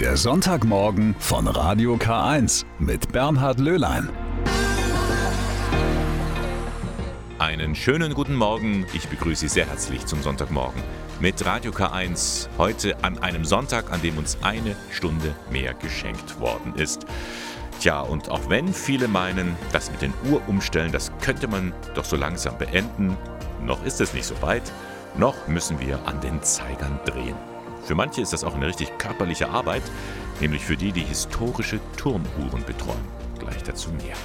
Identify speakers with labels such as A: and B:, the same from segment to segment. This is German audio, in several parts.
A: Der Sonntagmorgen von Radio K1 mit Bernhard Löhlein.
B: Einen schönen guten Morgen. Ich begrüße Sie sehr herzlich zum Sonntagmorgen mit Radio K1. Heute an einem Sonntag, an dem uns eine Stunde mehr geschenkt worden ist. Tja, und auch wenn viele meinen, das mit den Uhrumstellen, das könnte man doch so langsam beenden, noch ist es nicht so weit. Noch müssen wir an den Zeigern drehen. Für manche ist das auch eine richtig körperliche Arbeit, nämlich für die, die historische Turmuhren betreuen. Gleich dazu mehr.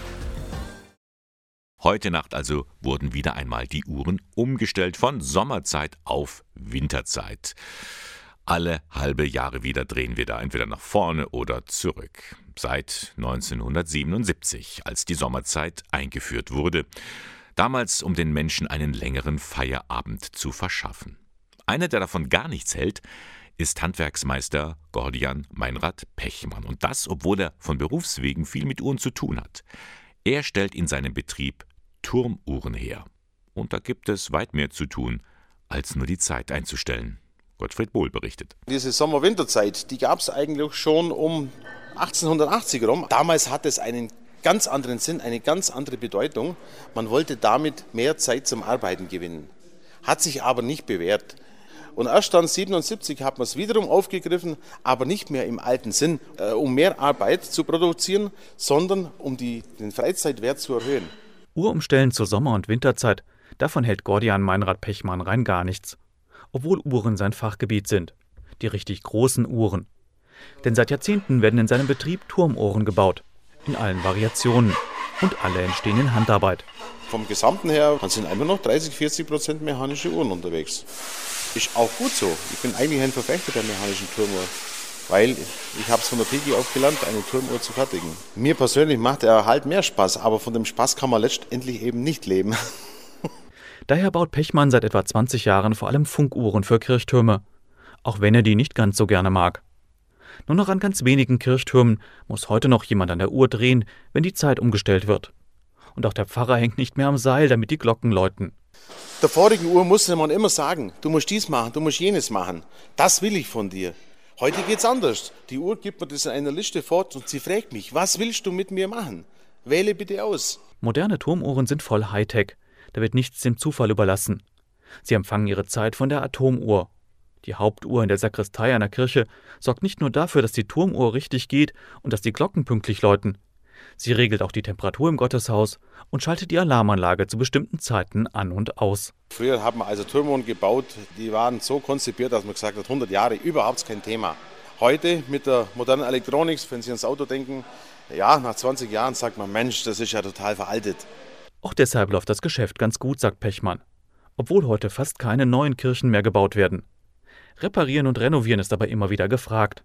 B: Heute Nacht also wurden wieder einmal die Uhren umgestellt von Sommerzeit auf Winterzeit. Alle halbe Jahre wieder drehen wir da entweder nach vorne oder zurück. Seit 1977, als die Sommerzeit eingeführt wurde. Damals, um den Menschen einen längeren Feierabend zu verschaffen. Einer, der davon gar nichts hält, ist Handwerksmeister Gordian Meinrad Pechmann. Und das, obwohl er von Berufswegen viel mit Uhren zu tun hat. Er stellt in seinem Betrieb Turmuhren her. Und da gibt es weit mehr zu tun, als nur die Zeit einzustellen. Gottfried Bohl berichtet.
C: Diese Sommer-Winterzeit, die gab es eigentlich schon um 1880 rum. Damals hat es einen ganz anderen Sinn, eine ganz andere Bedeutung. Man wollte damit mehr Zeit zum Arbeiten gewinnen. Hat sich aber nicht bewährt. Und erst dann 77 hat man es wiederum aufgegriffen, aber nicht mehr im alten Sinn, äh, um mehr Arbeit zu produzieren, sondern um die, den Freizeitwert zu erhöhen.
D: Uhrumstellen zur Sommer- und Winterzeit, davon hält Gordian Meinrad Pechmann rein gar nichts. Obwohl Uhren sein Fachgebiet sind. Die richtig großen Uhren. Denn seit Jahrzehnten werden in seinem Betrieb Turmuhren gebaut. In allen Variationen. Und alle entstehen in Handarbeit.
C: Vom Gesamten her sind einfach noch 30, 40 Prozent mechanische Uhren unterwegs. Ist auch gut so. Ich bin eigentlich ein Verfechter der mechanischen Turmuhr weil ich habe es von der Piki auf gelernt, eine Turmuhr zu fertigen. Mir persönlich macht er halt mehr Spaß, aber von dem Spaß kann man letztendlich eben nicht leben.
D: Daher baut Pechmann seit etwa 20 Jahren vor allem Funkuhren für Kirchtürme, auch wenn er die nicht ganz so gerne mag. Nur noch an ganz wenigen Kirchtürmen muss heute noch jemand an der Uhr drehen, wenn die Zeit umgestellt wird. Und auch der Pfarrer hängt nicht mehr am Seil, damit die Glocken läuten.
C: Der vorigen Uhr musste man immer sagen, du musst dies machen, du musst jenes machen. Das will ich von dir. Heute geht's anders. Die Uhr gibt mir das in einer Liste fort und sie fragt mich, was willst du mit mir machen? Wähle bitte aus.
D: Moderne Turmuhren sind voll Hightech. Da wird nichts dem Zufall überlassen. Sie empfangen ihre Zeit von der Atomuhr. Die Hauptuhr in der Sakristei einer Kirche sorgt nicht nur dafür, dass die Turmuhr richtig geht und dass die Glocken pünktlich läuten. Sie regelt auch die Temperatur im Gotteshaus und schaltet die Alarmanlage zu bestimmten Zeiten an und aus.
C: Früher haben wir also Turmuhren gebaut, die waren so konzipiert, dass man gesagt hat, 100 Jahre überhaupt kein Thema. Heute mit der modernen Elektronik, wenn Sie ans Auto denken, ja, nach 20 Jahren sagt man, Mensch, das ist ja total veraltet.
D: Auch deshalb läuft das Geschäft ganz gut, sagt Pechmann. Obwohl heute fast keine neuen Kirchen mehr gebaut werden. Reparieren und renovieren ist aber immer wieder gefragt.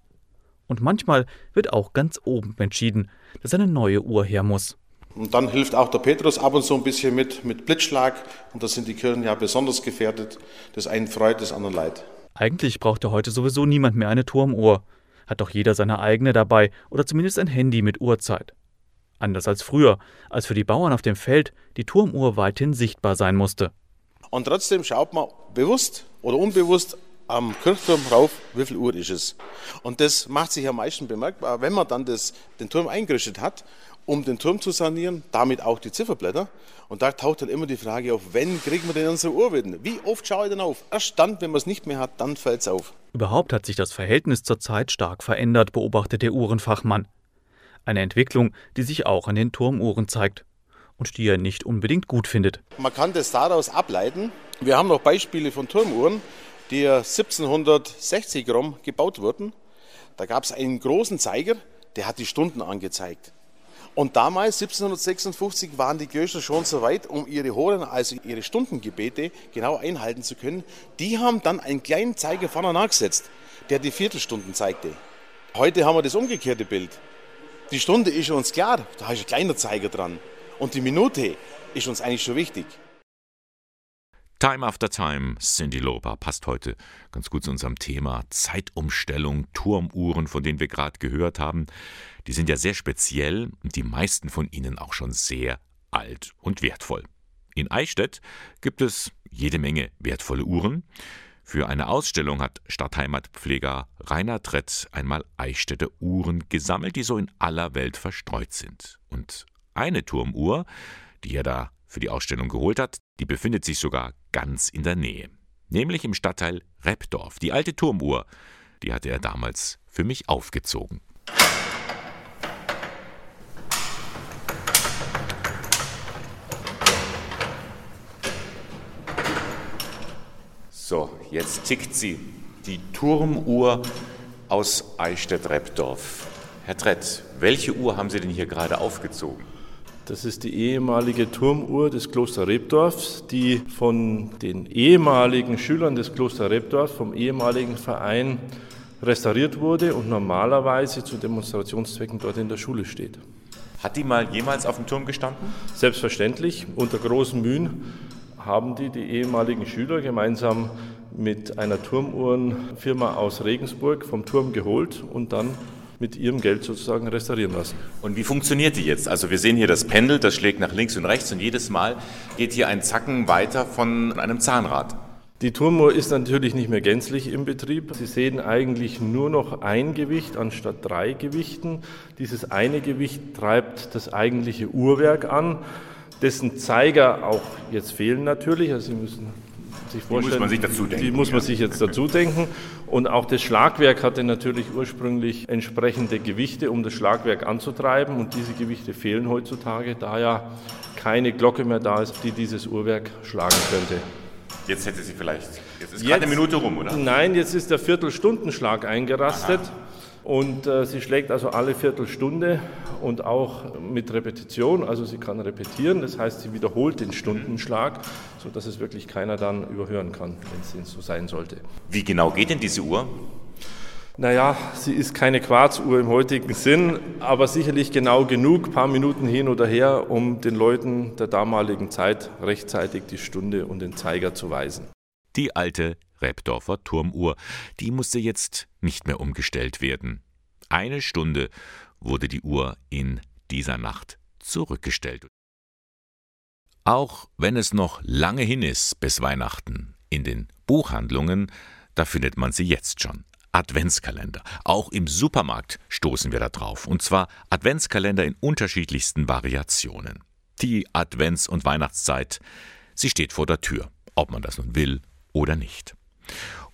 D: Und manchmal wird auch ganz oben entschieden, dass eine neue Uhr her muss.
C: Und dann hilft auch der Petrus ab und zu ein bisschen mit, mit Blitzschlag. Und da sind die Kirchen ja besonders gefährdet. Das einen freut, das anderen leid.
D: Eigentlich braucht ja heute sowieso niemand mehr eine Turmuhr. Hat doch jeder seine eigene dabei oder zumindest ein Handy mit Uhrzeit. Anders als früher, als für die Bauern auf dem Feld die Turmuhr weithin sichtbar sein musste.
C: Und trotzdem schaut man bewusst oder unbewusst am Kirchturm rauf, wie viel Uhr ist es. Und das macht sich am meisten bemerkbar, wenn man dann das, den Turm eingerichtet hat, um den Turm zu sanieren, damit auch die Zifferblätter. Und da taucht dann immer die Frage auf, wenn kriegen wir denn unsere Uhr wieder? Wie oft schaue ich denn auf? Erst dann, wenn man es nicht mehr hat, dann fällt es auf.
D: Überhaupt hat sich das Verhältnis zur Zeit stark verändert, beobachtet der Uhrenfachmann. Eine Entwicklung, die sich auch an den Turmuhren zeigt und die er nicht unbedingt gut findet.
C: Man kann das daraus ableiten. Wir haben noch Beispiele von Turmuhren, die 1760 rum gebaut wurden. Da gab es einen großen Zeiger, der hat die Stunden angezeigt. Und damals, 1756, waren die Kirchen schon so weit, um ihre Horen, also ihre Stundengebete, genau einhalten zu können. Die haben dann einen kleinen Zeiger vorne nachgesetzt, der die Viertelstunden zeigte. Heute haben wir das umgekehrte Bild. Die Stunde ist uns klar, da ist ein kleiner Zeiger dran. Und die Minute ist uns eigentlich schon wichtig.
B: Time After Time, Cindy Lauper, passt heute ganz gut zu unserem Thema Zeitumstellung, Turmuhren, von denen wir gerade gehört haben. Die sind ja sehr speziell und die meisten von ihnen auch schon sehr alt und wertvoll. In Eichstätt gibt es jede Menge wertvolle Uhren. Für eine Ausstellung hat Stadtheimatpfleger Rainer Trett einmal Eichstätter Uhren gesammelt, die so in aller Welt verstreut sind. Und eine Turmuhr, die er da für die Ausstellung geholt hat, die befindet sich sogar ganz in der Nähe. Nämlich im Stadtteil Reppdorf. Die alte Turmuhr, die hatte er damals für mich aufgezogen. So, jetzt tickt sie. Die Turmuhr aus Eichstätt-Reppdorf. Herr Trett, welche Uhr haben Sie denn hier gerade aufgezogen?
E: Das ist die ehemalige Turmuhr des Kloster Rebdorfs, die von den ehemaligen Schülern des Kloster Rebdorf, vom ehemaligen Verein, restauriert wurde und normalerweise zu Demonstrationszwecken dort in der Schule steht.
B: Hat die mal jemals auf dem Turm gestanden?
E: Selbstverständlich, unter großen Mühen haben die, die ehemaligen Schüler, gemeinsam mit einer Turmuhrenfirma aus Regensburg vom Turm geholt und dann mit ihrem Geld sozusagen restaurieren lassen.
B: Und wie funktioniert die jetzt? Also wir sehen hier das Pendel, das schlägt nach links und rechts und jedes Mal geht hier ein Zacken weiter von einem Zahnrad.
E: Die Turmuhr ist natürlich nicht mehr gänzlich im Betrieb. Sie sehen eigentlich nur noch ein Gewicht anstatt drei Gewichten. Dieses eine Gewicht treibt das eigentliche Uhrwerk an dessen Zeiger auch jetzt fehlen natürlich. Also Sie müssen sich vorstellen,
B: die muss man sich dazu denken.
E: Die muss man sich jetzt dazu denken. Und auch das Schlagwerk hatte natürlich ursprünglich entsprechende Gewichte, um das Schlagwerk anzutreiben. Und diese Gewichte fehlen heutzutage, da ja keine Glocke mehr da ist, die dieses Uhrwerk schlagen könnte.
B: Jetzt hätte sie vielleicht, jetzt ist gerade eine Minute rum, oder?
E: Nein, jetzt ist der Viertelstundenschlag eingerastet. Aha. Und äh, sie schlägt also alle Viertelstunde und auch mit Repetition, also sie kann repetieren, das heißt, sie wiederholt den Stundenschlag, sodass es wirklich keiner dann überhören kann, wenn es so sein sollte.
B: Wie genau geht denn diese Uhr?
E: Naja, sie ist keine Quarzuhr im heutigen Sinn, aber sicherlich genau genug, paar Minuten hin oder her, um den Leuten der damaligen Zeit rechtzeitig die Stunde und den Zeiger zu weisen.
B: Die alte Rebdorfer Turmuhr, die musste jetzt nicht mehr umgestellt werden. Eine Stunde wurde die Uhr in dieser Nacht zurückgestellt. Auch wenn es noch lange hin ist bis Weihnachten, in den Buchhandlungen, da findet man sie jetzt schon. Adventskalender. Auch im Supermarkt stoßen wir da drauf. Und zwar Adventskalender in unterschiedlichsten Variationen. Die Advents- und Weihnachtszeit, sie steht vor der Tür, ob man das nun will oder nicht.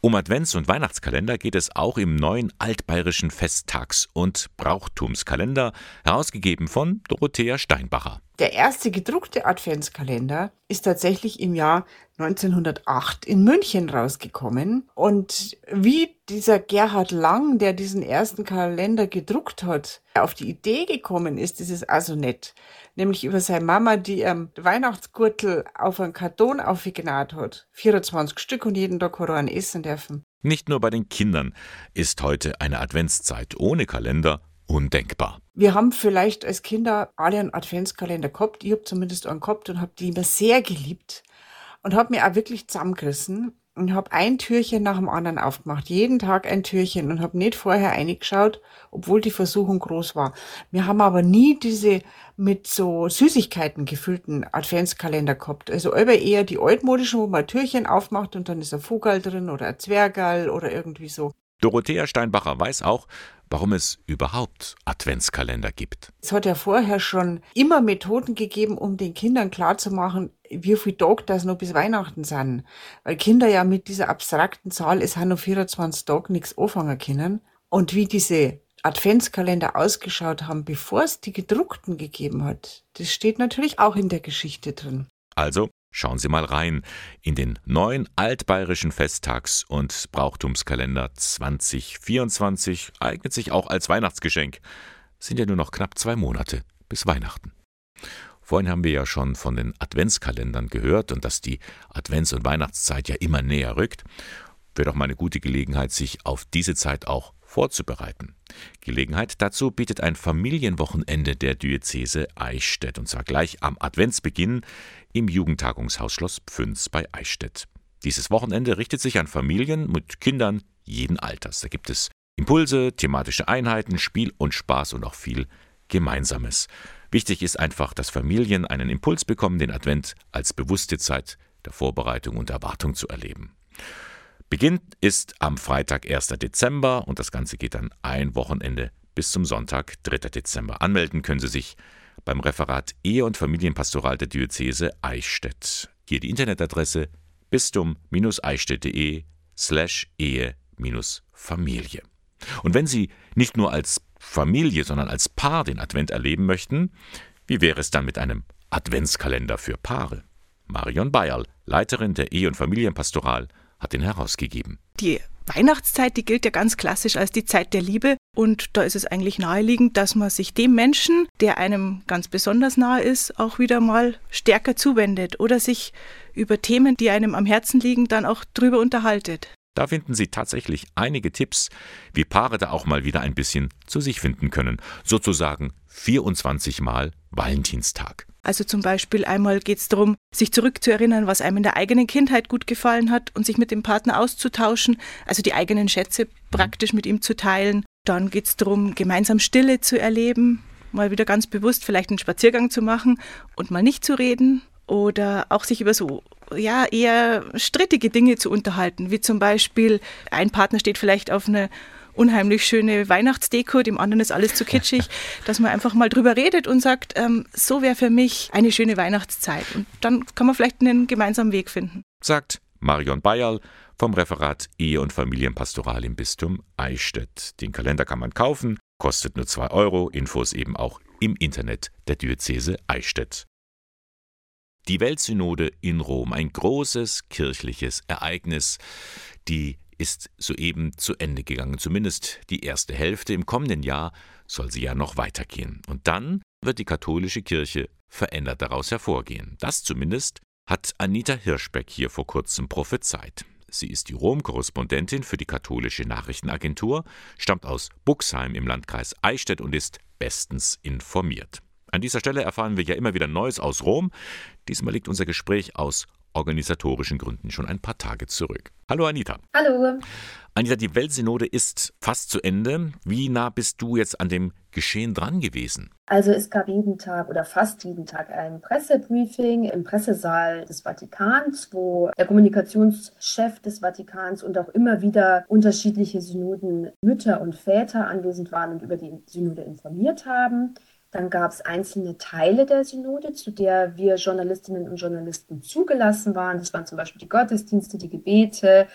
B: Um Advents- und Weihnachtskalender geht es auch im neuen altbayerischen Festtags- und Brauchtumskalender, herausgegeben von Dorothea Steinbacher.
F: Der erste gedruckte Adventskalender ist tatsächlich im Jahr 1908 in München rausgekommen. Und wie dieser Gerhard Lang, der diesen ersten Kalender gedruckt hat, auf die Idee gekommen ist, ist also nett. Nämlich über seine Mama, die ihren Weihnachtsgürtel auf einen Karton aufgenäht hat. 24 Stück und jeden Tag Koran essen dürfen.
B: Nicht nur bei den Kindern ist heute eine Adventszeit ohne Kalender undenkbar.
F: Wir haben vielleicht als Kinder alle einen Adventskalender gehabt. Ich habe zumindest einen gehabt und habe die immer sehr geliebt und habe mir auch wirklich zusammengerissen und habe ein Türchen nach dem anderen aufgemacht. Jeden Tag ein Türchen und habe nicht vorher eingeschaut, obwohl die Versuchung groß war. Wir haben aber nie diese mit so Süßigkeiten gefüllten Adventskalender gehabt. Also eher die altmodischen, wo man ein Türchen aufmacht und dann ist ein Vogel drin oder ein Zwergal oder irgendwie so.
B: Dorothea Steinbacher weiß auch, warum es überhaupt Adventskalender gibt.
F: Es hat ja vorher schon immer Methoden gegeben, um den Kindern klarzumachen, wie viel Tage das noch bis Weihnachten sind. Weil Kinder ja mit dieser abstrakten Zahl, es haben noch 24 Tage nichts anfangen können. Und wie diese Adventskalender ausgeschaut haben, bevor es die gedruckten gegeben hat, das steht natürlich auch in der Geschichte drin.
B: Also Schauen Sie mal rein in den neuen altbayerischen Festtags- und Brauchtumskalender 2024. Eignet sich auch als Weihnachtsgeschenk. Sind ja nur noch knapp zwei Monate bis Weihnachten. Vorhin haben wir ja schon von den Adventskalendern gehört und dass die Advents- und Weihnachtszeit ja immer näher rückt. Wäre doch mal eine gute Gelegenheit, sich auf diese Zeit auch vorzubereiten. Gelegenheit dazu bietet ein Familienwochenende der Diözese Eichstätt und zwar gleich am Adventsbeginn im Jugendtagungshaus Schloss Pfünz bei Eichstätt. Dieses Wochenende richtet sich an Familien mit Kindern jeden Alters. Da gibt es Impulse, thematische Einheiten, Spiel und Spaß und auch viel Gemeinsames. Wichtig ist einfach, dass Familien einen Impuls bekommen, den Advent als bewusste Zeit der Vorbereitung und Erwartung zu erleben. Beginn ist am Freitag, 1. Dezember und das Ganze geht dann ein Wochenende bis zum Sonntag, 3. Dezember. Anmelden können Sie sich beim Referat Ehe- und Familienpastoral der Diözese Eichstätt. Hier die Internetadresse bistum-eichstätt.de slash Ehe-Familie. Und wenn Sie nicht nur als Familie, sondern als Paar den Advent erleben möchten, wie wäre es dann mit einem Adventskalender für Paare? Marion Bayerl, Leiterin der Ehe- und Familienpastoral, hat ihn herausgegeben.
G: Die Weihnachtszeit, die gilt ja ganz klassisch als die Zeit der Liebe. Und da ist es eigentlich naheliegend, dass man sich dem Menschen, der einem ganz besonders nahe ist, auch wieder mal stärker zuwendet oder sich über Themen, die einem am Herzen liegen, dann auch drüber unterhaltet.
B: Da finden Sie tatsächlich einige Tipps, wie Paare da auch mal wieder ein bisschen zu sich finden können. Sozusagen 24 Mal Valentinstag.
G: Also zum Beispiel einmal geht es darum, sich zurückzuerinnern, was einem in der eigenen Kindheit gut gefallen hat und sich mit dem Partner auszutauschen, also die eigenen Schätze praktisch mit ihm zu teilen. Dann geht es darum, gemeinsam Stille zu erleben, mal wieder ganz bewusst vielleicht einen Spaziergang zu machen und mal nicht zu reden oder auch sich über so ja eher strittige Dinge zu unterhalten, wie zum Beispiel ein Partner steht vielleicht auf eine unheimlich schöne Weihnachtsdeko, dem anderen ist alles zu kitschig, dass man einfach mal drüber redet und sagt, ähm, so wäre für mich eine schöne Weihnachtszeit. Und dann kann man vielleicht einen gemeinsamen Weg finden.
B: Sagt Marion Bayerl vom Referat Ehe- und Familienpastoral im Bistum Eichstätt. Den Kalender kann man kaufen, kostet nur 2 Euro, Infos eben auch im Internet der Diözese Eichstätt. Die Weltsynode in Rom, ein großes kirchliches Ereignis. Die ist soeben zu Ende gegangen, zumindest die erste Hälfte. Im kommenden Jahr soll sie ja noch weitergehen. Und dann wird die katholische Kirche verändert daraus hervorgehen. Das zumindest hat Anita Hirschbeck hier vor kurzem prophezeit. Sie ist die Rom-Korrespondentin für die katholische Nachrichtenagentur, stammt aus Buxheim im Landkreis Eichstätt und ist bestens informiert. An dieser Stelle erfahren wir ja immer wieder Neues aus Rom. Diesmal liegt unser Gespräch aus organisatorischen Gründen schon ein paar Tage zurück. Hallo Anita.
H: Hallo.
B: Anita, die Weltsynode ist fast zu Ende. Wie nah bist du jetzt an dem Geschehen dran gewesen?
H: Also es gab jeden Tag oder fast jeden Tag ein Pressebriefing im Pressesaal des Vatikans, wo der Kommunikationschef des Vatikans und auch immer wieder unterschiedliche Synoden Mütter und Väter anwesend waren und über die Synode informiert haben. Dann gab es einzelne Teile der Synode, zu der wir Journalistinnen und Journalisten zugelassen waren. Das waren zum Beispiel die Gottesdienste, die Gebete,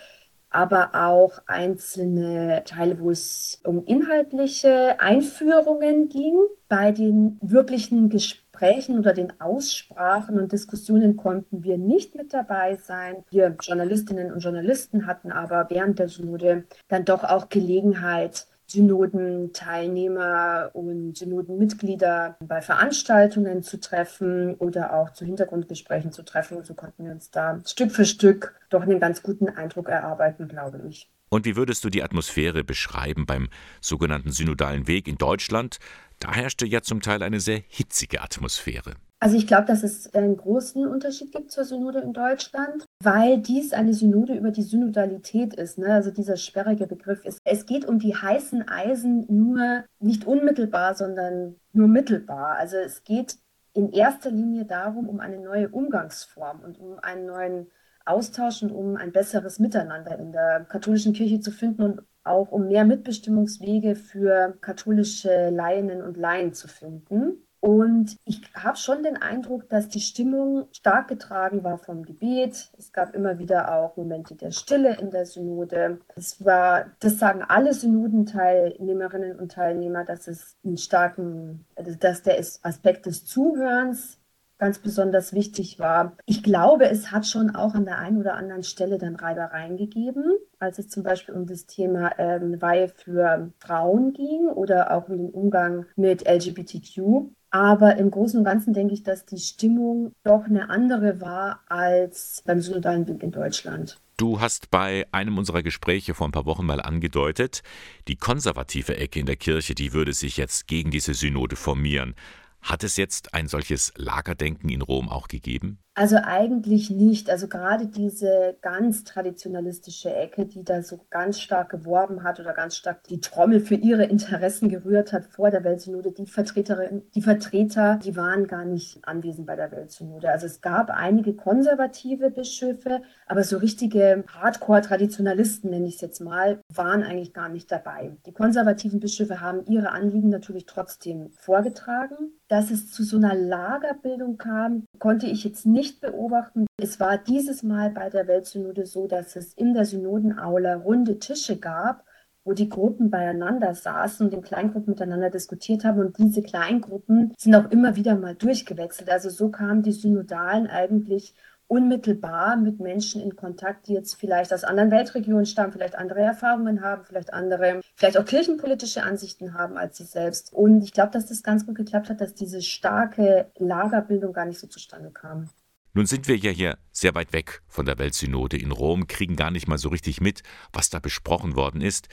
H: aber auch einzelne Teile, wo es um inhaltliche Einführungen ging. Bei den wirklichen Gesprächen oder den Aussprachen und Diskussionen konnten wir nicht mit dabei sein. Wir Journalistinnen und Journalisten hatten aber während der Synode dann doch auch Gelegenheit, Synodenteilnehmer und Synodenmitglieder bei Veranstaltungen zu treffen oder auch zu Hintergrundgesprächen zu treffen. So konnten wir uns da Stück für Stück doch einen ganz guten Eindruck erarbeiten, glaube ich.
B: Und wie würdest du die Atmosphäre beschreiben beim sogenannten synodalen Weg in Deutschland? Da herrschte ja zum Teil eine sehr hitzige Atmosphäre.
H: Also ich glaube, dass es einen großen Unterschied gibt zur Synode in Deutschland, weil dies eine Synode über die Synodalität ist. Ne? Also dieser sperrige Begriff ist. Es geht um die heißen Eisen nur nicht unmittelbar, sondern nur mittelbar. Also es geht in erster Linie darum, um eine neue Umgangsform und um einen neuen Austausch und um ein besseres Miteinander in der katholischen Kirche zu finden und auch um mehr Mitbestimmungswege für katholische Laieninnen und Laien zu finden. Und ich habe schon den Eindruck, dass die Stimmung stark getragen war vom Gebet. Es gab immer wieder auch Momente der Stille in der Synode. Es war, das sagen alle Synodenteilnehmerinnen und Teilnehmer, dass es einen starken, dass der Aspekt des Zuhörens ganz besonders wichtig war. Ich glaube, es hat schon auch an der einen oder anderen Stelle dann Reibereien gegeben, als es zum Beispiel um das Thema ähm, Weihe für Frauen ging oder auch um den Umgang mit LGBTQ. Aber im Großen und Ganzen denke ich, dass die Stimmung doch eine andere war als beim Synodalen in Deutschland.
B: Du hast bei einem unserer Gespräche vor ein paar Wochen mal angedeutet, die konservative Ecke in der Kirche, die würde sich jetzt gegen diese Synode formieren. Hat es jetzt ein solches Lagerdenken in Rom auch gegeben?
H: Also eigentlich nicht. Also gerade diese ganz traditionalistische Ecke, die da so ganz stark geworben hat oder ganz stark die Trommel für ihre Interessen gerührt hat vor der Weltsynode, die Vertreterin, die Vertreter, die waren gar nicht anwesend bei der Weltsynode. Also es gab einige konservative Bischöfe, aber so richtige Hardcore-Traditionalisten, nenne ich es jetzt mal, waren eigentlich gar nicht dabei. Die konservativen Bischöfe haben ihre Anliegen natürlich trotzdem vorgetragen. Dass es zu so einer Lagerbildung kam, konnte ich jetzt nicht beobachten. Es war dieses Mal bei der Weltsynode so, dass es in der Synodenaula runde Tische gab, wo die Gruppen beieinander saßen und in Kleingruppen miteinander diskutiert haben. Und diese Kleingruppen sind auch immer wieder mal durchgewechselt. Also so kamen die Synodalen eigentlich unmittelbar mit Menschen in Kontakt, die jetzt vielleicht aus anderen Weltregionen stammen, vielleicht andere Erfahrungen haben, vielleicht andere, vielleicht auch kirchenpolitische Ansichten haben als sie selbst. Und ich glaube, dass das ganz gut geklappt hat, dass diese starke Lagerbildung gar nicht so zustande kam.
B: Nun sind wir ja hier sehr weit weg von der Weltsynode in Rom, kriegen gar nicht mal so richtig mit, was da besprochen worden ist.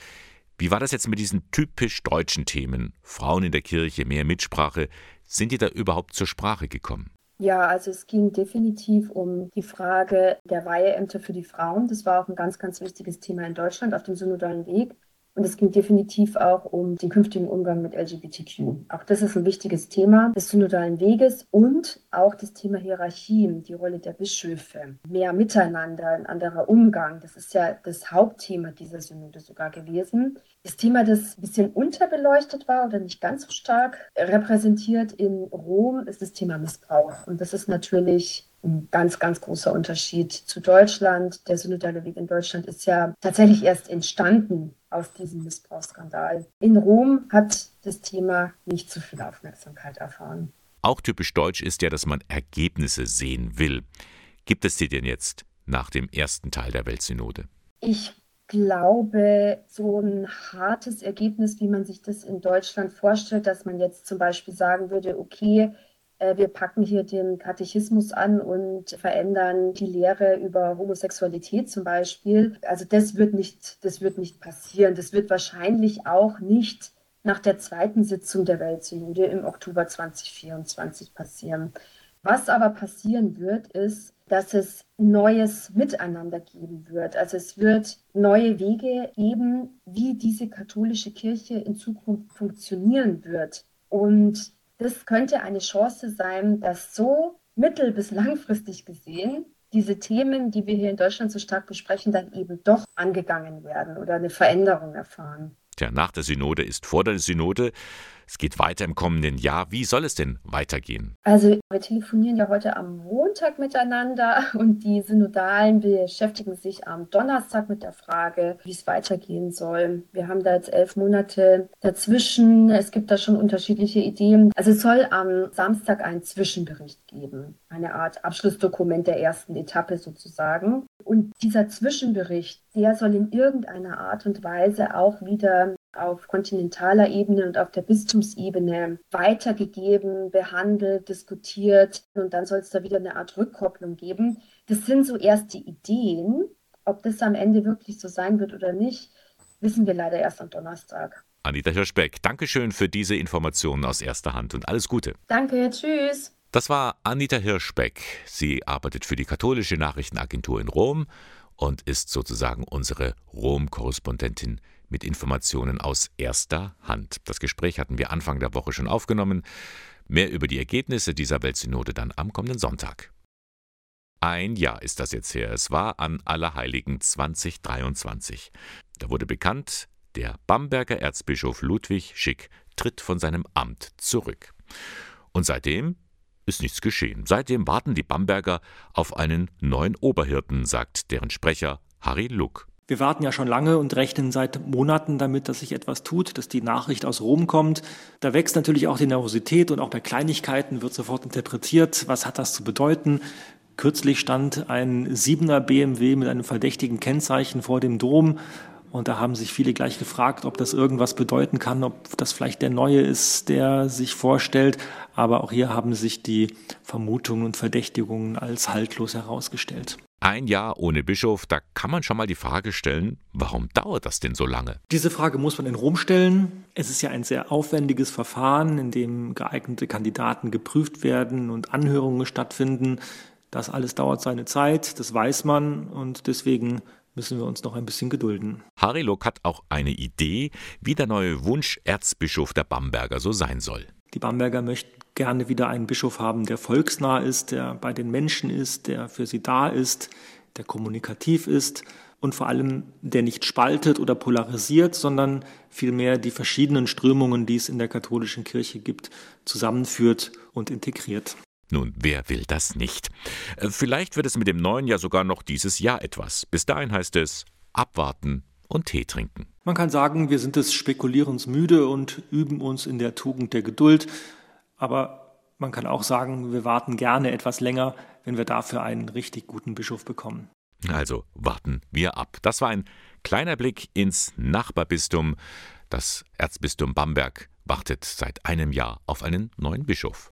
B: Wie war das jetzt mit diesen typisch deutschen Themen? Frauen in der Kirche, mehr Mitsprache. Sind die da überhaupt zur Sprache gekommen?
H: Ja, also es ging definitiv um die Frage der Weiheämter für die Frauen. Das war auch ein ganz, ganz wichtiges Thema in Deutschland auf dem synodalen Weg. Und es ging definitiv auch um den künftigen Umgang mit LGBTQ. Auch das ist ein wichtiges Thema des synodalen Weges und auch das Thema Hierarchien, die Rolle der Bischöfe, mehr Miteinander, ein anderer Umgang. Das ist ja das Hauptthema dieser Synode sogar gewesen. Das Thema, das ein bisschen unterbeleuchtet war oder nicht ganz so stark repräsentiert in Rom, ist das Thema Missbrauch. Und das ist natürlich ein ganz, ganz großer Unterschied zu Deutschland. Der synodale Weg in Deutschland ist ja tatsächlich erst entstanden aus diesem Missbrauchsskandal. In Rom hat das Thema nicht so viel Aufmerksamkeit erfahren.
B: Auch typisch deutsch ist ja, dass man Ergebnisse sehen will. Gibt es die denn jetzt nach dem ersten Teil der Weltsynode?
H: Ich glaube, so ein hartes Ergebnis, wie man sich das in Deutschland vorstellt, dass man jetzt zum Beispiel sagen würde, okay, wir packen hier den Katechismus an und verändern die Lehre über Homosexualität zum Beispiel. Also das wird nicht, das wird nicht passieren. Das wird wahrscheinlich auch nicht nach der zweiten Sitzung der Weltsynode im Oktober 2024 passieren. Was aber passieren wird, ist, dass es neues Miteinander geben wird. Also es wird neue Wege geben, wie diese katholische Kirche in Zukunft funktionieren wird. Und das könnte eine Chance sein, dass so mittel- bis langfristig gesehen diese Themen, die wir hier in Deutschland so stark besprechen, dann eben doch angegangen werden oder eine Veränderung erfahren.
B: Tja, nach der Synode ist vor der Synode. Es geht weiter im kommenden Jahr. Wie soll es denn weitergehen?
H: Also wir telefonieren ja heute am Montag miteinander und die Synodalen beschäftigen sich am Donnerstag mit der Frage, wie es weitergehen soll. Wir haben da jetzt elf Monate dazwischen. Es gibt da schon unterschiedliche Ideen. Also es soll am Samstag einen Zwischenbericht geben, eine Art Abschlussdokument der ersten Etappe sozusagen. Und dieser Zwischenbericht, der soll in irgendeiner Art und Weise auch wieder auf kontinentaler Ebene und auf der Bistumsebene weitergegeben, behandelt, diskutiert. Und dann soll es da wieder eine Art Rückkopplung geben. Das sind so erste Ideen. Ob das am Ende wirklich so sein wird oder nicht, wissen wir leider erst am Donnerstag.
B: Anita Hirschbeck, Dankeschön für diese Informationen aus erster Hand und alles Gute.
H: Danke, tschüss.
B: Das war Anita Hirschbeck. Sie arbeitet für die katholische Nachrichtenagentur in Rom und ist sozusagen unsere Rom-Korrespondentin mit Informationen aus erster Hand. Das Gespräch hatten wir Anfang der Woche schon aufgenommen. Mehr über die Ergebnisse dieser Weltsynode dann am kommenden Sonntag. Ein Jahr ist das jetzt her. Es war an Allerheiligen 2023. Da wurde bekannt, der Bamberger Erzbischof Ludwig Schick tritt von seinem Amt zurück. Und seitdem ist nichts geschehen. Seitdem warten die Bamberger auf einen neuen Oberhirten, sagt deren Sprecher Harry Luck.
I: Wir warten ja schon lange und rechnen seit Monaten damit, dass sich etwas tut, dass die Nachricht aus Rom kommt. Da wächst natürlich auch die Nervosität und auch bei Kleinigkeiten wird sofort interpretiert, was hat das zu bedeuten. Kürzlich stand ein Siebener BMW mit einem verdächtigen Kennzeichen vor dem Dom und da haben sich viele gleich gefragt, ob das irgendwas bedeuten kann, ob das vielleicht der Neue ist, der sich vorstellt. Aber auch hier haben sich die Vermutungen und Verdächtigungen als haltlos herausgestellt.
B: Ein Jahr ohne Bischof, da kann man schon mal die Frage stellen, warum dauert das denn so lange?
I: Diese Frage muss man in Rom stellen. Es ist ja ein sehr aufwendiges Verfahren, in dem geeignete Kandidaten geprüft werden und Anhörungen stattfinden. Das alles dauert seine Zeit, das weiß man und deswegen müssen wir uns noch ein bisschen gedulden.
B: Harry Lock hat auch eine Idee, wie der neue Wunsch-Erzbischof der Bamberger so sein soll.
I: Die Bamberger möchten gerne wieder einen Bischof haben, der volksnah ist, der bei den Menschen ist, der für sie da ist, der kommunikativ ist und vor allem der nicht spaltet oder polarisiert, sondern vielmehr die verschiedenen Strömungen, die es in der katholischen Kirche gibt, zusammenführt und integriert.
B: Nun, wer will das nicht? Äh, vielleicht wird es mit dem neuen Jahr sogar noch dieses Jahr etwas. Bis dahin heißt es abwarten und Tee trinken.
I: Man kann sagen, wir sind des Spekulierens müde und üben uns in der Tugend der Geduld. Aber man kann auch sagen, wir warten gerne etwas länger, wenn wir dafür einen richtig guten Bischof bekommen.
B: Also warten wir ab. Das war ein kleiner Blick ins Nachbarbistum. Das Erzbistum Bamberg wartet seit einem Jahr auf einen neuen Bischof.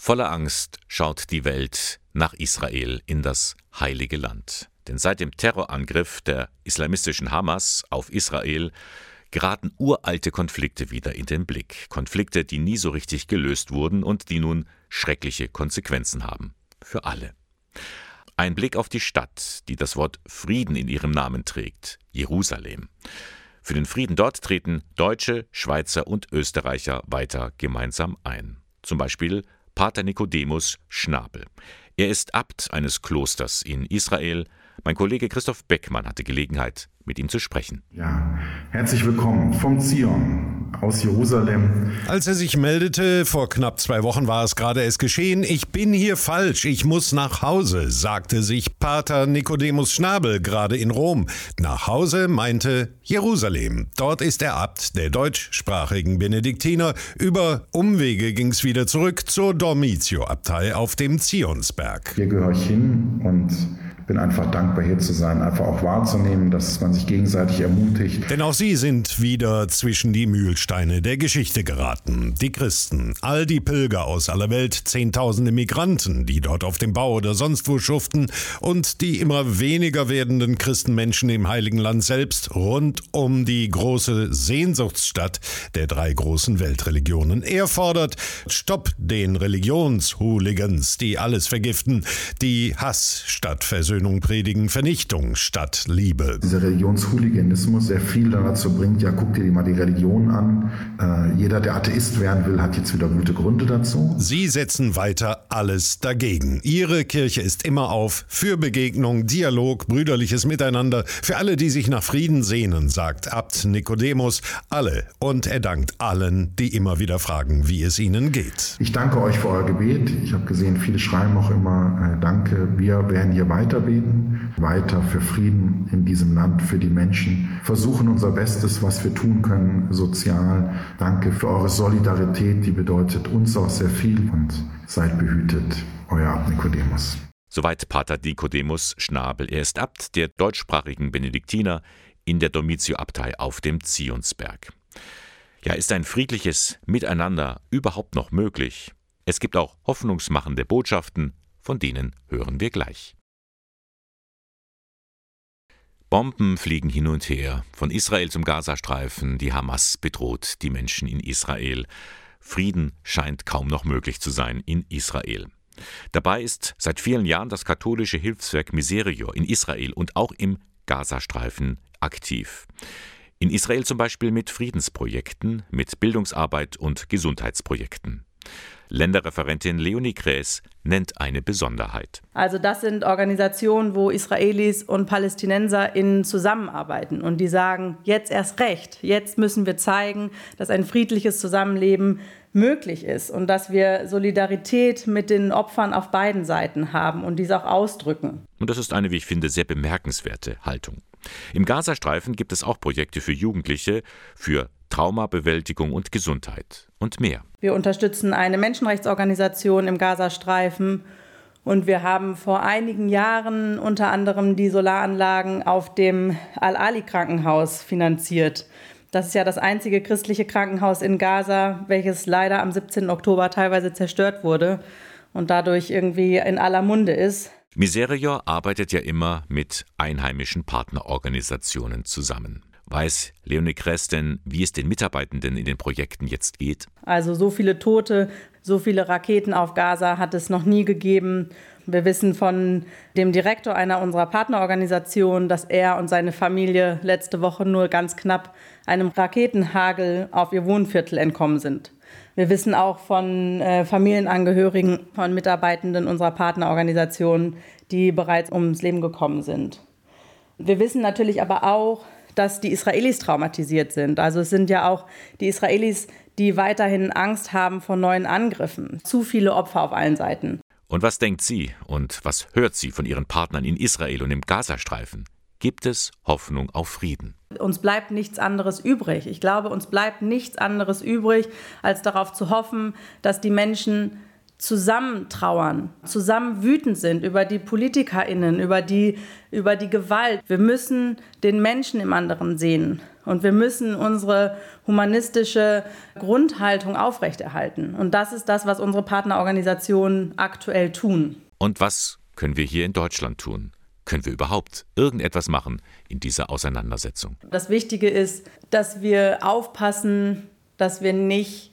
B: Voller Angst schaut die Welt nach Israel in das heilige Land. Denn seit dem Terrorangriff der islamistischen Hamas auf Israel geraten uralte Konflikte wieder in den Blick. Konflikte, die nie so richtig gelöst wurden und die nun schreckliche Konsequenzen haben. Für alle. Ein Blick auf die Stadt, die das Wort Frieden in ihrem Namen trägt, Jerusalem. Für den Frieden dort treten Deutsche, Schweizer und Österreicher weiter gemeinsam ein. Zum Beispiel Pater Nikodemus Schnabel. Er ist Abt eines Klosters in Israel. Mein Kollege Christoph Beckmann hatte Gelegenheit, mit ihm zu sprechen.
J: Ja, herzlich willkommen vom Zion aus Jerusalem.
K: Als er sich meldete, vor knapp zwei Wochen war es gerade es geschehen, ich bin hier falsch, ich muss nach Hause, sagte sich Pater Nikodemus Schnabel gerade in Rom. Nach Hause meinte Jerusalem. Dort ist er Abt der deutschsprachigen Benediktiner. Über Umwege ging es wieder zurück zur Dormitio-Abtei auf dem Zionsberg.
J: Hier gehöre ich hin und bin einfach dankbar, hier zu sein, einfach auch wahrzunehmen, dass man sich gegenseitig ermutigt.
K: Denn auch sie sind wieder zwischen die Mühlsteine der Geschichte geraten. Die Christen, all die Pilger aus aller Welt, Zehntausende Migranten, die dort auf dem Bau oder sonst wo schuften und die immer weniger werdenden Christenmenschen im Heiligen Land selbst rund um die große Sehnsuchtsstadt der drei großen Weltreligionen. Er fordert, stopp den Religionshooligans, die alles vergiften, die Hass statt Versöhnung Versöhnung predigen, Vernichtung statt Liebe.
J: Dieser Religionshooliganismus sehr viel dazu bringt, ja, guck dir mal die Religion an. Äh, jeder, der Atheist werden will, hat jetzt wieder gute Gründe dazu.
K: Sie setzen weiter alles dagegen. Ihre Kirche ist immer auf für Begegnung, Dialog, brüderliches Miteinander, für alle, die sich nach Frieden sehnen, sagt Abt Nikodemus. Alle. Und er dankt allen, die immer wieder fragen, wie es ihnen geht.
J: Ich danke euch für euer Gebet. Ich habe gesehen, viele schreiben auch immer, äh, danke. Wir werden hier weiter beten, weiter für Frieden in diesem Land, für die Menschen, versuchen unser Bestes, was wir tun können, sozial. Danke für eure Solidarität, die bedeutet uns auch sehr viel und seid behütet, euer Abt Nikodemus.
B: Soweit Pater Nikodemus Schnabel. Er ist Abt der deutschsprachigen Benediktiner in der Domitio-Abtei auf dem Zionsberg. Ja, ist ein friedliches Miteinander überhaupt noch möglich? Es gibt auch hoffnungsmachende Botschaften, von denen hören wir gleich. Bomben fliegen hin und her, von Israel zum Gazastreifen, die Hamas bedroht die Menschen in Israel. Frieden scheint kaum noch möglich zu sein in Israel. Dabei ist seit vielen Jahren das katholische Hilfswerk Miserior in Israel und auch im Gazastreifen aktiv. In Israel zum Beispiel mit Friedensprojekten, mit Bildungsarbeit und Gesundheitsprojekten. Länderreferentin Leonie Kräß nennt eine Besonderheit.
L: Also das sind Organisationen, wo Israelis und PalästinenserInnen zusammenarbeiten und die sagen, jetzt erst recht, jetzt müssen wir zeigen, dass ein friedliches Zusammenleben möglich ist und dass wir Solidarität mit den Opfern auf beiden Seiten haben und dies auch ausdrücken.
B: Und das ist eine, wie ich finde, sehr bemerkenswerte Haltung. Im Gazastreifen gibt es auch Projekte für Jugendliche, für Traumabewältigung und Gesundheit und mehr.
L: Wir unterstützen eine Menschenrechtsorganisation im Gazastreifen und wir haben vor einigen Jahren unter anderem die Solaranlagen auf dem Al-Ali-Krankenhaus finanziert. Das ist ja das einzige christliche Krankenhaus in Gaza, welches leider am 17. Oktober teilweise zerstört wurde und dadurch irgendwie in aller Munde ist.
B: Miserior arbeitet ja immer mit einheimischen Partnerorganisationen zusammen. Weiß Leonie Kress denn, wie es den Mitarbeitenden in den Projekten jetzt geht?
L: Also so viele Tote, so viele Raketen auf Gaza hat es noch nie gegeben. Wir wissen von dem Direktor einer unserer Partnerorganisationen, dass er und seine Familie letzte Woche nur ganz knapp einem Raketenhagel auf ihr Wohnviertel entkommen sind. Wir wissen auch von äh, Familienangehörigen, von Mitarbeitenden unserer Partnerorganisationen, die bereits ums Leben gekommen sind. Wir wissen natürlich aber auch, dass die Israelis traumatisiert sind. Also es sind ja auch die Israelis, die weiterhin Angst haben vor neuen Angriffen. Zu viele Opfer auf allen Seiten.
B: Und was denkt sie und was hört sie von ihren Partnern in Israel und im Gazastreifen? Gibt es Hoffnung auf Frieden?
L: Uns bleibt nichts anderes übrig. Ich glaube, uns bleibt nichts anderes übrig, als darauf zu hoffen, dass die Menschen zusammen trauern, zusammen wütend sind über die PolitikerInnen, über die, über die Gewalt. Wir müssen den Menschen im anderen sehen und wir müssen unsere humanistische Grundhaltung aufrechterhalten. Und das ist das, was unsere Partnerorganisationen aktuell tun.
B: Und was können wir hier in Deutschland tun? Können wir überhaupt irgendetwas machen in dieser Auseinandersetzung?
L: Das Wichtige ist, dass wir aufpassen, dass wir nicht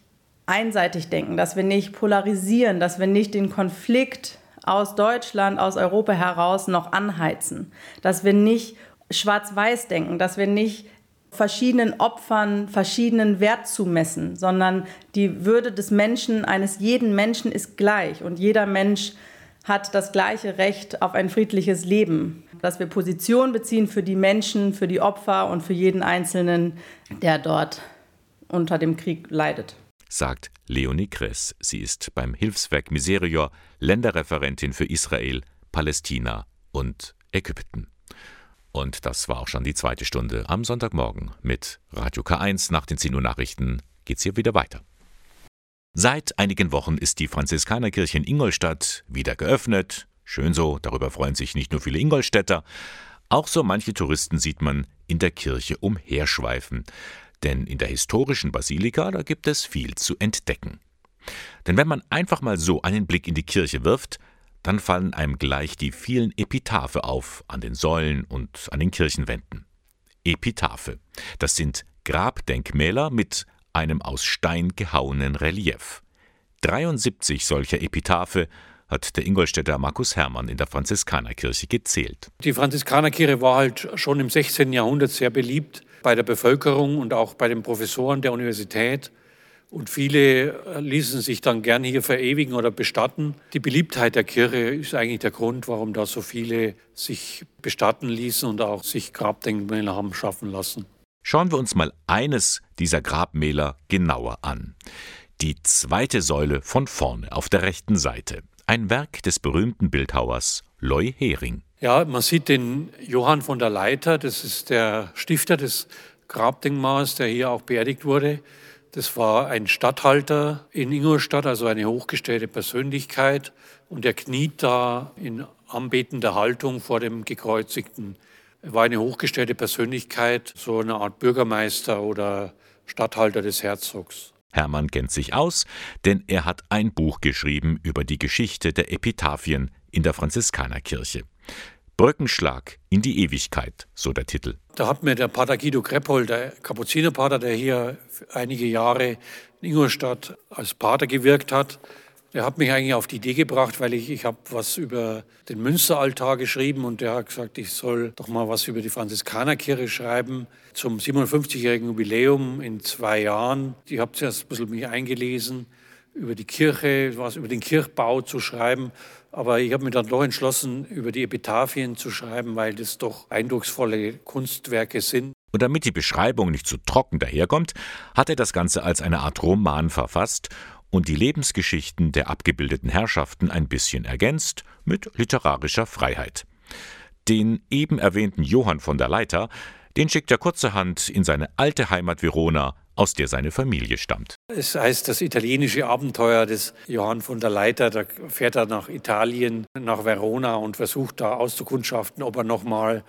L: einseitig denken, dass wir nicht polarisieren, dass wir nicht den Konflikt aus Deutschland, aus Europa heraus noch anheizen, dass wir nicht schwarz-weiß denken, dass wir nicht verschiedenen Opfern verschiedenen Wert zumessen, sondern die Würde des Menschen, eines jeden Menschen ist gleich und jeder Mensch hat das gleiche Recht auf ein friedliches Leben. Dass wir Position beziehen für die Menschen, für die Opfer und für jeden Einzelnen, der dort unter dem Krieg leidet
B: sagt Leonie Kress. Sie ist beim Hilfswerk Miserior Länderreferentin für Israel, Palästina und Ägypten. Und das war auch schon die zweite Stunde am Sonntagmorgen mit Radio K1. Nach den 10 Uhr Nachrichten geht's hier wieder weiter. Seit einigen Wochen ist die Franziskanerkirche in Ingolstadt wieder geöffnet. Schön so, darüber freuen sich nicht nur viele Ingolstädter. Auch so manche Touristen sieht man in der Kirche umherschweifen denn in der historischen Basilika, da gibt es viel zu entdecken. Denn wenn man einfach mal so einen Blick in die Kirche wirft, dann fallen einem gleich die vielen Epitaphe auf an den Säulen und an den Kirchenwänden. Epitaphe, das sind Grabdenkmäler mit einem aus Stein gehauenen Relief. 73 solcher Epitaphe hat der Ingolstädter Markus Hermann in der Franziskanerkirche gezählt.
M: Die Franziskanerkirche war halt schon im 16. Jahrhundert sehr beliebt bei der Bevölkerung und auch bei den Professoren der Universität. Und viele äh, ließen sich dann gern hier verewigen oder bestatten. Die Beliebtheit der Kirche ist eigentlich der Grund, warum da so viele sich bestatten ließen und auch sich Grabdenkmäler haben schaffen lassen.
B: Schauen wir uns mal eines dieser Grabmäler genauer an. Die zweite Säule von vorne auf der rechten Seite. Ein Werk des berühmten Bildhauers Loy Hering.
M: Ja, man sieht den Johann von der Leiter, das ist der Stifter des Grabdenkmals, der hier auch beerdigt wurde. Das war ein Statthalter in Ingolstadt, also eine hochgestellte Persönlichkeit. Und er kniet da in anbetender Haltung vor dem Gekreuzigten. Er war eine hochgestellte Persönlichkeit, so eine Art Bürgermeister oder Statthalter des Herzogs.
B: Hermann kennt sich aus, denn er hat ein Buch geschrieben über die Geschichte der Epitaphien in der Franziskanerkirche. Brückenschlag in die Ewigkeit, so der Titel.
M: Da hat mir der Pater Guido Kreppold, der Kapuzinerpater, der hier einige Jahre in Ingolstadt als Pater gewirkt hat, der hat mich eigentlich auf die Idee gebracht, weil ich, ich habe was über den Münsteraltar geschrieben und der hat gesagt, ich soll doch mal was über die Franziskanerkirche schreiben zum 57-jährigen Jubiläum in zwei Jahren. Ich habe zuerst ein bisschen mich eingelesen über die Kirche, was über den Kirchbau zu schreiben. Aber ich habe mich dann doch entschlossen, über die Epitaphien zu schreiben, weil das doch eindrucksvolle Kunstwerke sind.
B: Und damit die Beschreibung nicht zu trocken daherkommt, hat er das Ganze als eine Art Roman verfasst und die Lebensgeschichten der abgebildeten Herrschaften ein bisschen ergänzt mit literarischer Freiheit. Den eben erwähnten Johann von der Leiter, den schickt er kurzerhand in seine alte Heimat Verona aus der seine Familie stammt.
M: Es heißt das italienische Abenteuer des Johann von der Leiter. Da fährt er nach Italien, nach Verona und versucht da auszukundschaften, ob er nochmal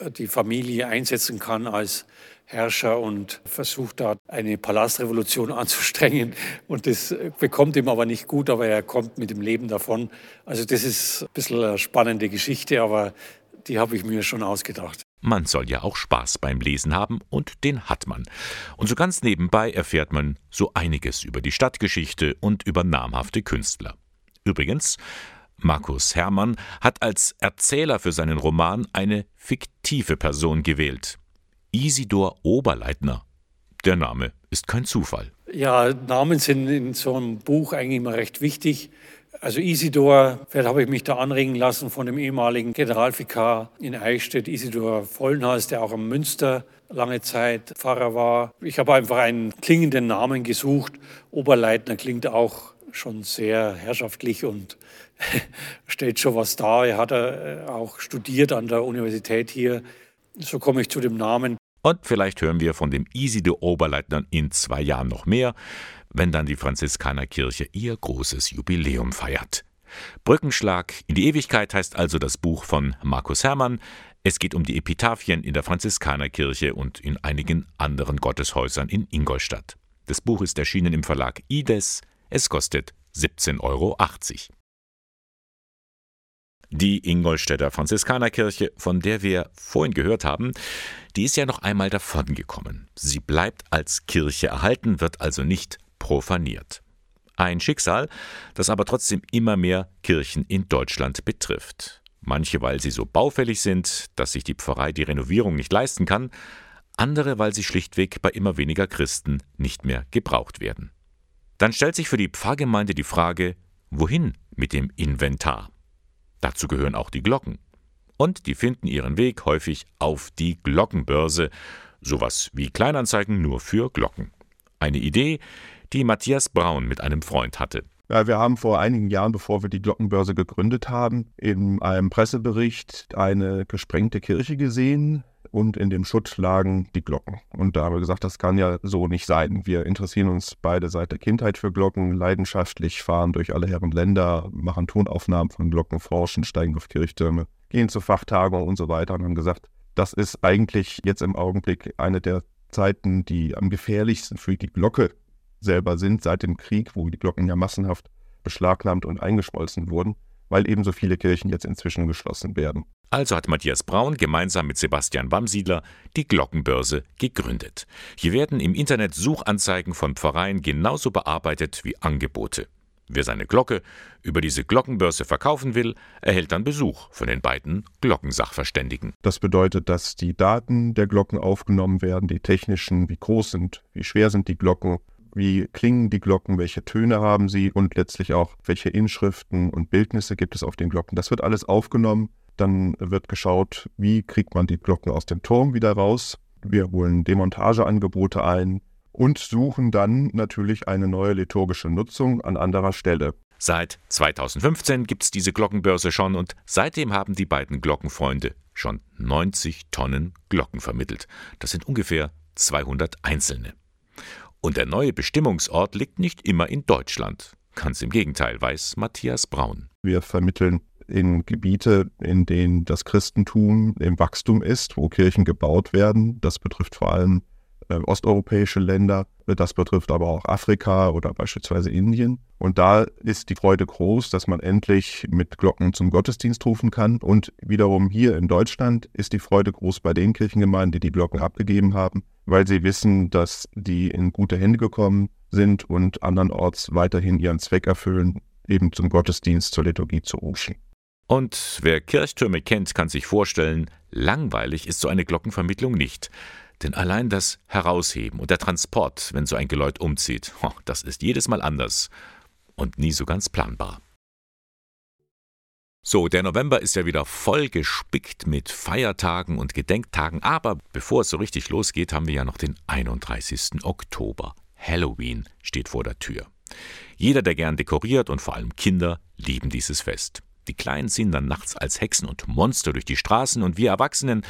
M: äh, die Familie einsetzen kann als Herrscher und versucht da eine Palastrevolution anzustrengen. Und das bekommt ihm aber nicht gut, aber er kommt mit dem Leben davon. Also das ist ein bisschen eine spannende Geschichte, aber die habe ich mir schon ausgedacht.
B: Man soll ja auch Spaß beim Lesen haben und den hat man. Und so ganz nebenbei erfährt man so einiges über die Stadtgeschichte und über namhafte Künstler. Übrigens, Markus Hermann hat als Erzähler für seinen Roman eine fiktive Person gewählt. Isidor Oberleitner. Der Name ist kein Zufall.
M: Ja, Namen sind in so einem Buch eigentlich immer recht wichtig. Also Isidor, vielleicht habe ich mich da anregen lassen von dem ehemaligen Generalvikar in Eichstätt, Isidor Vollenhals, der auch am Münster lange Zeit Pfarrer war. Ich habe einfach einen klingenden Namen gesucht. Oberleitner klingt auch schon sehr herrschaftlich und stellt schon was dar. Er hat äh, auch studiert an der Universität hier. So komme ich zu dem Namen.
B: Und vielleicht hören wir von dem Isidor Oberleitner in zwei Jahren noch mehr, wenn dann die Franziskanerkirche ihr großes Jubiläum feiert. Brückenschlag in die Ewigkeit heißt also das Buch von Markus Hermann. Es geht um die Epitaphien in der Franziskanerkirche und in einigen anderen Gotteshäusern in Ingolstadt. Das Buch ist erschienen im Verlag Ides. Es kostet 17,80 Euro. Die Ingolstädter Franziskanerkirche, von der wir vorhin gehört haben, die ist ja noch einmal davongekommen. Sie bleibt als Kirche erhalten, wird also nicht profaniert. Ein Schicksal, das aber trotzdem immer mehr Kirchen in Deutschland betrifft. Manche, weil sie so baufällig sind, dass sich die Pfarrei die Renovierung nicht leisten kann, andere, weil sie schlichtweg bei immer weniger Christen nicht mehr gebraucht werden. Dann stellt sich für die Pfarrgemeinde die Frage, wohin mit dem Inventar? Dazu gehören auch die Glocken. Und die finden ihren Weg häufig auf die Glockenbörse, sowas wie Kleinanzeigen nur für Glocken. Eine Idee, die Matthias Braun mit einem Freund hatte.
N: Ja, wir haben vor einigen Jahren, bevor wir die Glockenbörse gegründet haben, in einem Pressebericht eine gesprengte Kirche gesehen, und in dem Schutt lagen die Glocken. Und da haben wir gesagt, das kann ja so nicht sein. Wir interessieren uns beide seit der Kindheit für Glocken, leidenschaftlich fahren durch alle Herren Länder, machen Tonaufnahmen von Glocken, forschen, steigen auf Kirchtürme, gehen zu Fachtagungen und so weiter und haben gesagt, das ist eigentlich jetzt im Augenblick eine der Zeiten, die am gefährlichsten für die Glocke selber sind, seit dem Krieg, wo die Glocken ja massenhaft beschlagnahmt und eingeschmolzen wurden, weil eben so viele Kirchen jetzt inzwischen geschlossen werden.
B: Also hat Matthias Braun gemeinsam mit Sebastian Wamsiedler die Glockenbörse gegründet. Hier werden im Internet Suchanzeigen von Pfarreien genauso bearbeitet wie Angebote. Wer seine Glocke über diese Glockenbörse verkaufen will, erhält dann Besuch von den beiden Glockensachverständigen.
N: Das bedeutet, dass die Daten der Glocken aufgenommen werden, die technischen, wie groß sind, wie schwer sind die Glocken, wie klingen die Glocken, welche Töne haben sie und letztlich auch, welche Inschriften und Bildnisse gibt es auf den Glocken. Das wird alles aufgenommen dann wird geschaut, wie kriegt man die Glocken aus dem Turm wieder raus. Wir holen Demontageangebote ein und suchen dann natürlich eine neue liturgische Nutzung an anderer Stelle.
B: Seit 2015 gibt es diese Glockenbörse schon und seitdem haben die beiden Glockenfreunde schon 90 Tonnen Glocken vermittelt. Das sind ungefähr 200 einzelne. Und der neue Bestimmungsort liegt nicht immer in Deutschland. Ganz im Gegenteil, weiß Matthias Braun.
N: Wir vermitteln in Gebiete, in denen das Christentum im Wachstum ist, wo Kirchen gebaut werden. Das betrifft vor allem äh, osteuropäische Länder, das betrifft aber auch Afrika oder beispielsweise Indien. Und da ist die Freude groß, dass man endlich mit Glocken zum Gottesdienst rufen kann. Und wiederum hier in Deutschland ist die Freude groß bei den Kirchengemeinden, die die Glocken abgegeben haben, weil sie wissen, dass die in gute Hände gekommen sind und andernorts weiterhin ihren Zweck erfüllen, eben zum Gottesdienst, zur Liturgie zu rufen.
B: Und wer Kirchtürme kennt, kann sich vorstellen, langweilig ist so eine Glockenvermittlung nicht. Denn allein das Herausheben und der Transport, wenn so ein Geläut umzieht, das ist jedes Mal anders und nie so ganz planbar. So, der November ist ja wieder voll gespickt mit Feiertagen und Gedenktagen, aber bevor es so richtig losgeht, haben wir ja noch den 31. Oktober. Halloween steht vor der Tür. Jeder, der gern dekoriert und vor allem Kinder lieben dieses Fest. Die Kleinen ziehen dann nachts als Hexen und Monster durch die Straßen und wir Erwachsenen,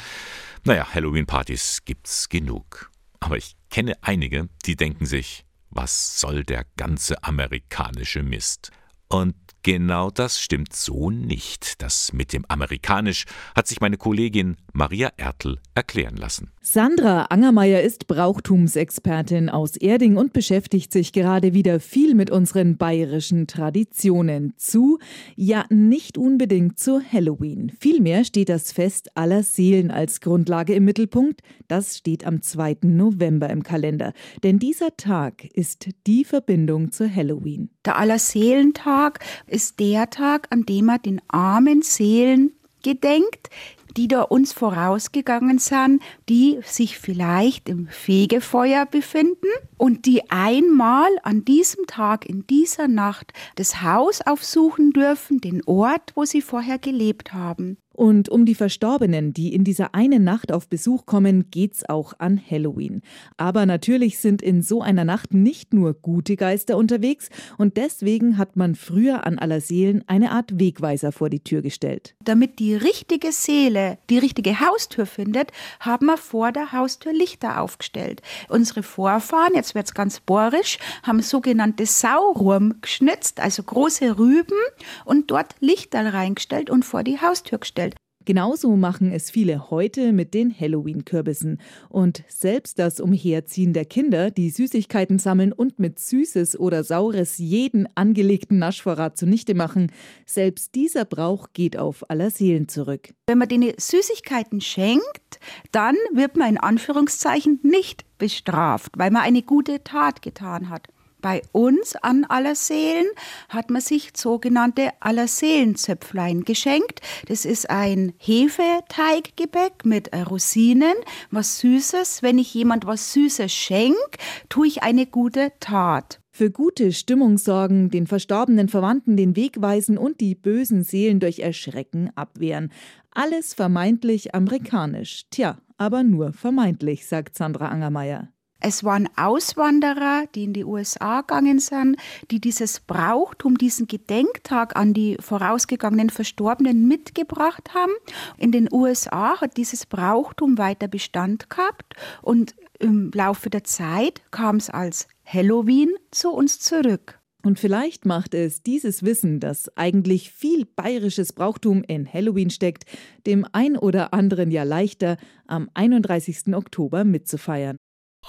B: naja, Halloween-Partys gibt's genug. Aber ich kenne einige, die denken sich, was soll der ganze amerikanische Mist? Und Genau das stimmt so nicht. Das mit dem Amerikanisch hat sich meine Kollegin Maria Ertl erklären lassen.
O: Sandra Angermeier ist Brauchtumsexpertin aus Erding und beschäftigt sich gerade wieder viel mit unseren bayerischen Traditionen zu, ja nicht unbedingt zu Halloween. Vielmehr steht das Fest aller Seelen als Grundlage im Mittelpunkt. Das steht am 2. November im Kalender. Denn dieser Tag ist die Verbindung zu Halloween.
F: Der Allerseelentag
P: ist der Tag, an dem man den armen Seelen gedenkt, die da uns vorausgegangen sind, die sich vielleicht im Fegefeuer befinden und die einmal an diesem Tag, in dieser Nacht, das Haus aufsuchen dürfen, den Ort, wo sie vorher gelebt haben.
O: Und um die Verstorbenen, die in dieser einen Nacht auf Besuch kommen, geht's auch an Halloween. Aber natürlich sind in so einer Nacht nicht nur gute Geister unterwegs und deswegen hat man früher an Allerseelen eine Art Wegweiser vor die Tür gestellt.
P: Damit die richtige Seele die richtige Haustür findet, haben wir vor der Haustür Lichter aufgestellt. Unsere Vorfahren, jetzt wird's ganz bohrisch, haben sogenannte Saurum geschnitzt, also große Rüben und dort Lichter reingestellt und vor die Haustür gestellt.
O: Genauso machen es viele heute mit den Halloween-Kürbissen. Und selbst das Umherziehen der Kinder, die Süßigkeiten sammeln und mit Süßes oder Saures jeden angelegten Naschvorrat zunichte machen, selbst dieser Brauch geht auf aller Seelen zurück.
P: Wenn man denen Süßigkeiten schenkt, dann wird man in Anführungszeichen nicht bestraft, weil man eine gute Tat getan hat. Bei uns an Allerseelen hat man sich sogenannte Allerseelenzöpflein geschenkt. Das ist ein Hefeteiggebäck mit Rosinen, was Süßes. Wenn ich jemand was Süßes schenke, tue ich eine gute Tat.
O: Für gute Stimmung sorgen, den verstorbenen Verwandten den Weg weisen und die bösen Seelen durch Erschrecken abwehren. Alles vermeintlich amerikanisch. Tja, aber nur vermeintlich, sagt Sandra Angermeier.
P: Es waren Auswanderer, die in die USA gegangen sind, die dieses Brauchtum, diesen Gedenktag an die vorausgegangenen Verstorbenen mitgebracht haben. In den USA hat dieses Brauchtum weiter Bestand gehabt und im Laufe der Zeit kam es als Halloween zu uns zurück.
O: Und vielleicht macht es dieses Wissen, dass eigentlich viel bayerisches Brauchtum in Halloween steckt, dem ein oder anderen ja leichter, am 31. Oktober mitzufeiern.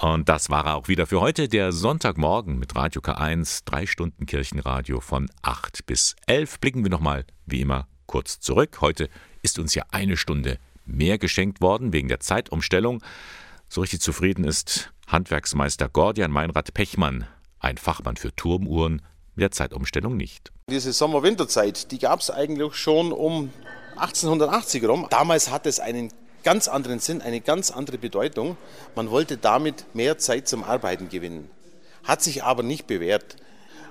B: Und das war er auch wieder für heute, der Sonntagmorgen mit Radio K1, drei Stunden Kirchenradio von 8 bis 11. Blicken wir nochmal, wie immer, kurz zurück. Heute ist uns ja eine Stunde mehr geschenkt worden wegen der Zeitumstellung. So richtig zufrieden ist Handwerksmeister Gordian Meinrad Pechmann, ein Fachmann für Turmuhren, mit der Zeitumstellung nicht.
C: Diese Sommer-Winterzeit, die gab es eigentlich schon um 1880 rum. Damals hat es einen ganz anderen Sinn, eine ganz andere Bedeutung. Man wollte damit mehr Zeit zum Arbeiten gewinnen. Hat sich aber nicht bewährt.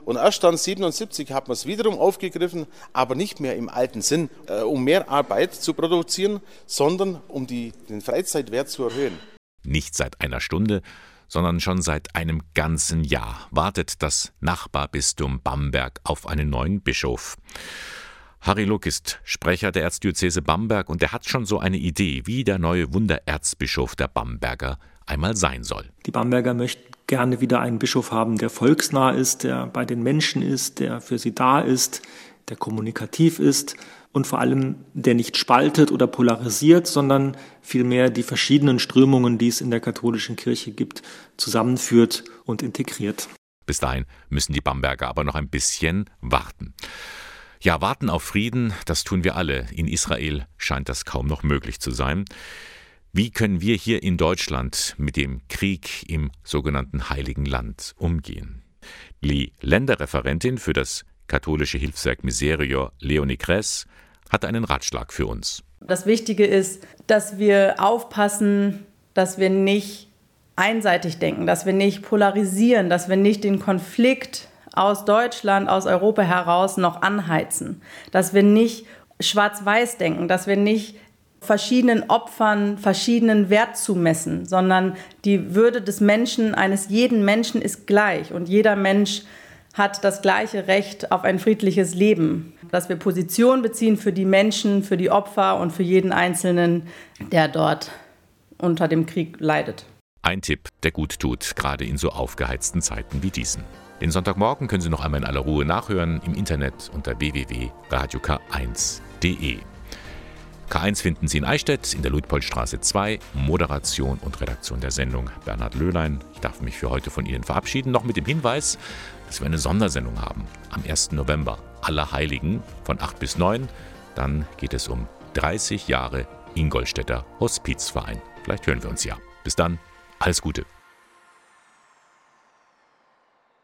C: Und erst dann 77 hat man es wiederum aufgegriffen, aber nicht mehr im alten Sinn, äh, um mehr Arbeit zu produzieren, sondern um die, den Freizeitwert zu erhöhen.
B: Nicht seit einer Stunde, sondern schon seit einem ganzen Jahr wartet das Nachbarbistum Bamberg auf einen neuen Bischof. Harry Luck ist Sprecher der Erzdiözese Bamberg und er hat schon so eine Idee, wie der neue Wundererzbischof der Bamberger einmal sein soll.
I: Die Bamberger möchten gerne wieder einen Bischof haben, der volksnah ist, der bei den Menschen ist, der für sie da ist, der kommunikativ ist und vor allem der nicht spaltet oder polarisiert, sondern vielmehr die verschiedenen Strömungen, die es in der katholischen Kirche gibt, zusammenführt und integriert.
B: Bis dahin müssen die Bamberger aber noch ein bisschen warten. Ja, warten auf Frieden, das tun wir alle. In Israel scheint das kaum noch möglich zu sein. Wie können wir hier in Deutschland mit dem Krieg im sogenannten Heiligen Land umgehen? Die Länderreferentin für das katholische Hilfswerk Miserior, Leonie Kress, hat einen Ratschlag für uns.
L: Das Wichtige ist, dass wir aufpassen, dass wir nicht einseitig denken, dass wir nicht polarisieren, dass wir nicht den Konflikt aus Deutschland, aus Europa heraus noch anheizen. Dass wir nicht schwarz-weiß denken, dass wir nicht verschiedenen Opfern verschiedenen Wert zumessen, sondern die Würde des Menschen, eines jeden Menschen ist gleich und jeder Mensch hat das gleiche Recht auf ein friedliches Leben. Dass wir Position beziehen für die Menschen, für die Opfer und für jeden Einzelnen, der dort unter dem Krieg leidet.
B: Ein Tipp, der gut tut, gerade in so aufgeheizten Zeiten wie diesen. Den Sonntagmorgen können Sie noch einmal in aller Ruhe nachhören im Internet unter www.radiok1.de. K1 finden Sie in Eichstätt in der Luitpoldstraße 2. Moderation und Redaktion der Sendung Bernhard Löhlein. Ich darf mich für heute von Ihnen verabschieden, noch mit dem Hinweis, dass wir eine Sondersendung haben am 1. November, Allerheiligen von 8 bis 9. Dann geht es um 30 Jahre Ingolstädter Hospizverein. Vielleicht hören wir uns ja. Bis dann, alles Gute.